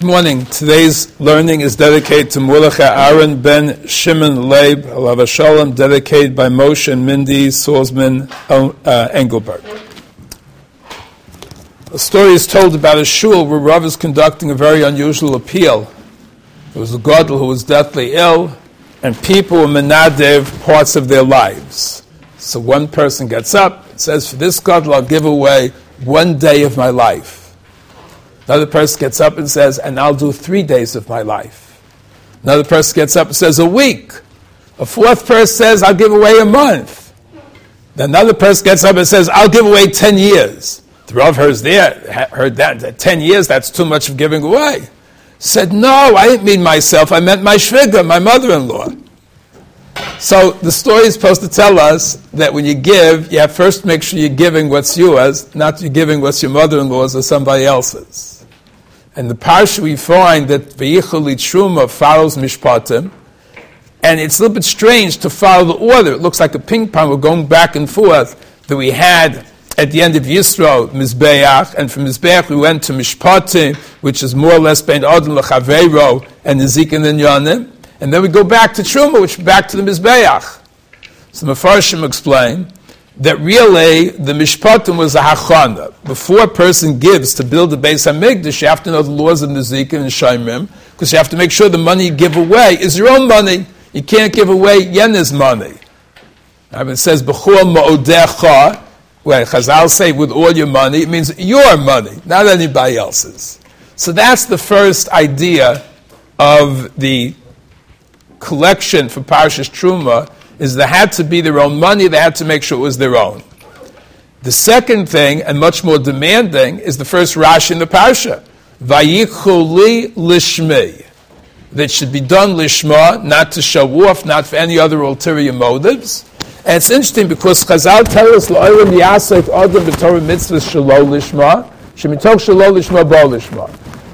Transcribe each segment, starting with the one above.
Good morning. Today's learning is dedicated to Mordechai Aaron ben Shimon Leib, Alav Shalom, dedicated by Moshe and Mindy Salzman uh, Engelberg. A story is told about a shul where Rav is conducting a very unusual appeal. There was a gadol who was deathly ill, and people were menadev parts of their lives. So one person gets up and says, For this gadol, I'll give away one day of my life. Another person gets up and says, and I'll do three days of my life. Another person gets up and says, a week. A fourth person says, I'll give away a month. Another person gets up and says, I'll give away 10 years. The Rav heard, there, heard that, that 10 years, that's too much of giving away. Said, no, I didn't mean myself, I meant my shviga, my mother-in-law. So the story is supposed to tell us that when you give, you have first make sure you're giving what's yours, not you're giving what's your mother-in-law's or somebody else's. And the parsha we find that V'yichali Truma follows Mishpatim, and it's a little bit strange to follow the order. It looks like a ping pong. We're going back and forth that we had at the end of Yisro, Mizbeach, and from Mizbeach we went to Mishpatim, which is more or less Ben Odin L'Chaveiro and Nezikin and Yanim. And then we go back to Truma, which back to the Mizbeach. So the Mefarshim explain that really the mishpatim was a hachana. Before a person gives to build a Beis Hamikdash, you have to know the laws of Nezikin and Shaimim, because you have to make sure the money you give away is your own money. You can't give away Yena's money. I mean, it says, B'chur ma'odecha, where Chazal say with all your money, it means your money, not anybody else's. So that's the first idea of the collection for Parashas Truma, is they had to be their own money, they had to make sure it was their own. The second thing, and much more demanding, is the first Rashi in the Parsha. Vayichuli lishmi. That should be done lishma, not to show off, not for any other ulterior motives. And it's interesting because Chazal tell us, La'olam yasek adam b'torah mitzvah shalo lishma, shemitok shalo lishma bo lishma.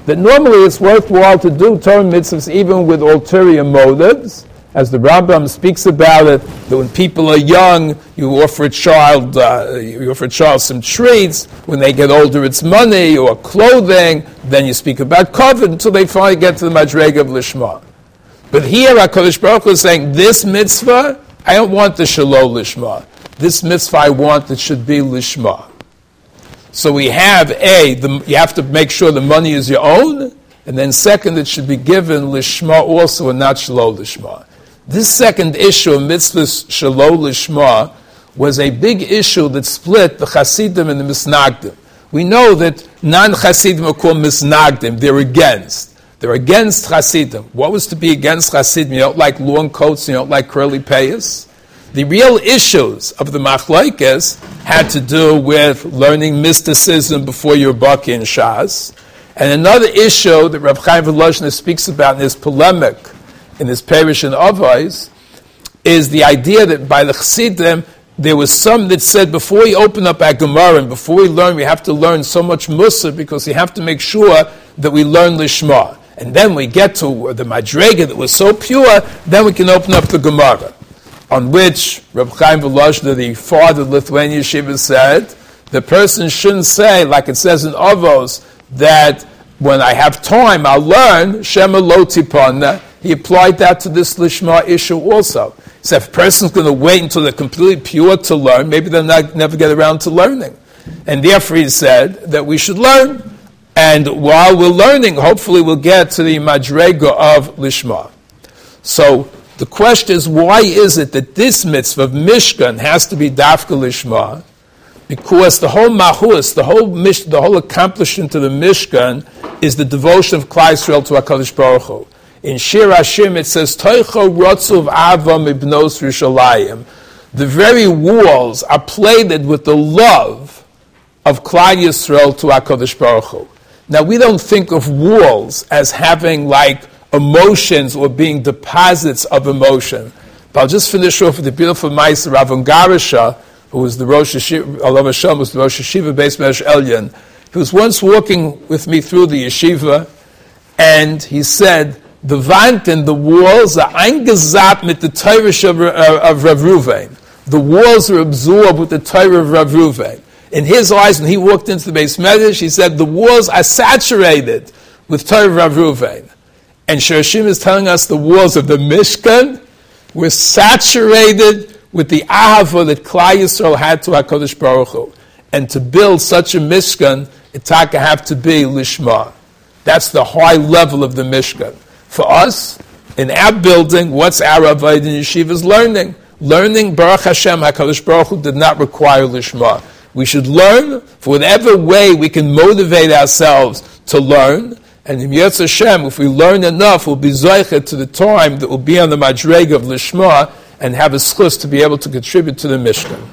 That normally it's worthwhile to do Torah mitzvahs even with ulterior motives, as the Rambam speaks about it, that when people are young, you offer a child, uh, you offer a child some treats. When they get older, it's money or clothing. Then you speak about kavod until they finally get to the Madrega of Lishma. But here, HaKadosh Baruch is saying, this mitzvah, I don't want the Shalom Lishma. This mitzvah I want that should be Lishma. So we have A, the, you have to make sure the money is your own, and then second, it should be given Lishma also and not Shalom Lishma. This second issue of mitzvahs shalom lishma was a big issue that split the Hasidim and the Misnagdim. We know that non-Hasidim are called Misnagdim. They're against. They're against Hasidim. What was to be against Hasidim? You don't like long coats, you don't like curly payas. The real issues of the Machlaikis had to do with learning mysticism before your buck in Shas. And another issue that Rav Chaim speaks about in his polemic in this parish in Avais is the idea that by the Chassidim, there was some that said before we open up our Gemara and before we learn, we have to learn so much Mussar because we have to make sure that we learn Lishma. And then we get to the Madrega that was so pure, then we can open up the Gemara. On which Reb Chaim Volozhiner, the father of Lithuanian Shiva, said, the person shouldn't say, like it says in Avos, that when I have time, I'll learn Shema Lotipana, he applied that to this Lishma issue also. Said if a person's going to wait until they're completely pure to learn, maybe they'll not, never get around to learning. And therefore he said that we should learn. And while we're learning, hopefully we'll get to the Madrega of Lishma. So the question is, why is it that this mitzvah of Mishkan has to be Dafka Lishma? Because the whole Mahus, the whole mish, the whole accomplishment of the Mishkan is the devotion of Klal Yisrael to HaKadosh Baruch Hu. In Shir Hashirim it says, Toicho Rotzuv Avam Ibnos Rishalayim. The very walls are plated with the love of Klal Yisrael to HaKadosh Baruch Hu. Now we don't think of walls as having like emotions or being deposits of emotion. But I'll just finish off with the beautiful Meister Rav Ungarischer, who was the Rosh Yeshiva, Allah Hashem was the Rosh Yeshiva based Mesh Elyon. He was once walking with me through the yeshiva, and he said, the vant and the walls are eingesabt mit the Torah of, uh, of Rav Ruvain. The walls are absorbed with the Torah of Rav Ruvain. In his eyes, when he walked into the beis medrash, he said the walls are saturated with Torah of Rav Ruvain. And Shir Hashirim is telling us the walls of the Mishkan were saturated with the ahava that Klal Yisrael had to HaKadosh Baruch Hu. And to build such a Mishkan, it taka have to be Lishma. That's the high level of the Mishkan. For us, in our building, what's our Avodah in Yeshiva's learning? Learning Baruch Hashem HaKadosh Baruch Hu did not require Lishma. We should learn for whatever way we can motivate ourselves to learn. And in Yetz Hashem, if we learn enough, we'll be zoichet to the time that we'll be on the Madrega of Lishma and have a schus to be able to contribute to the Mishkan.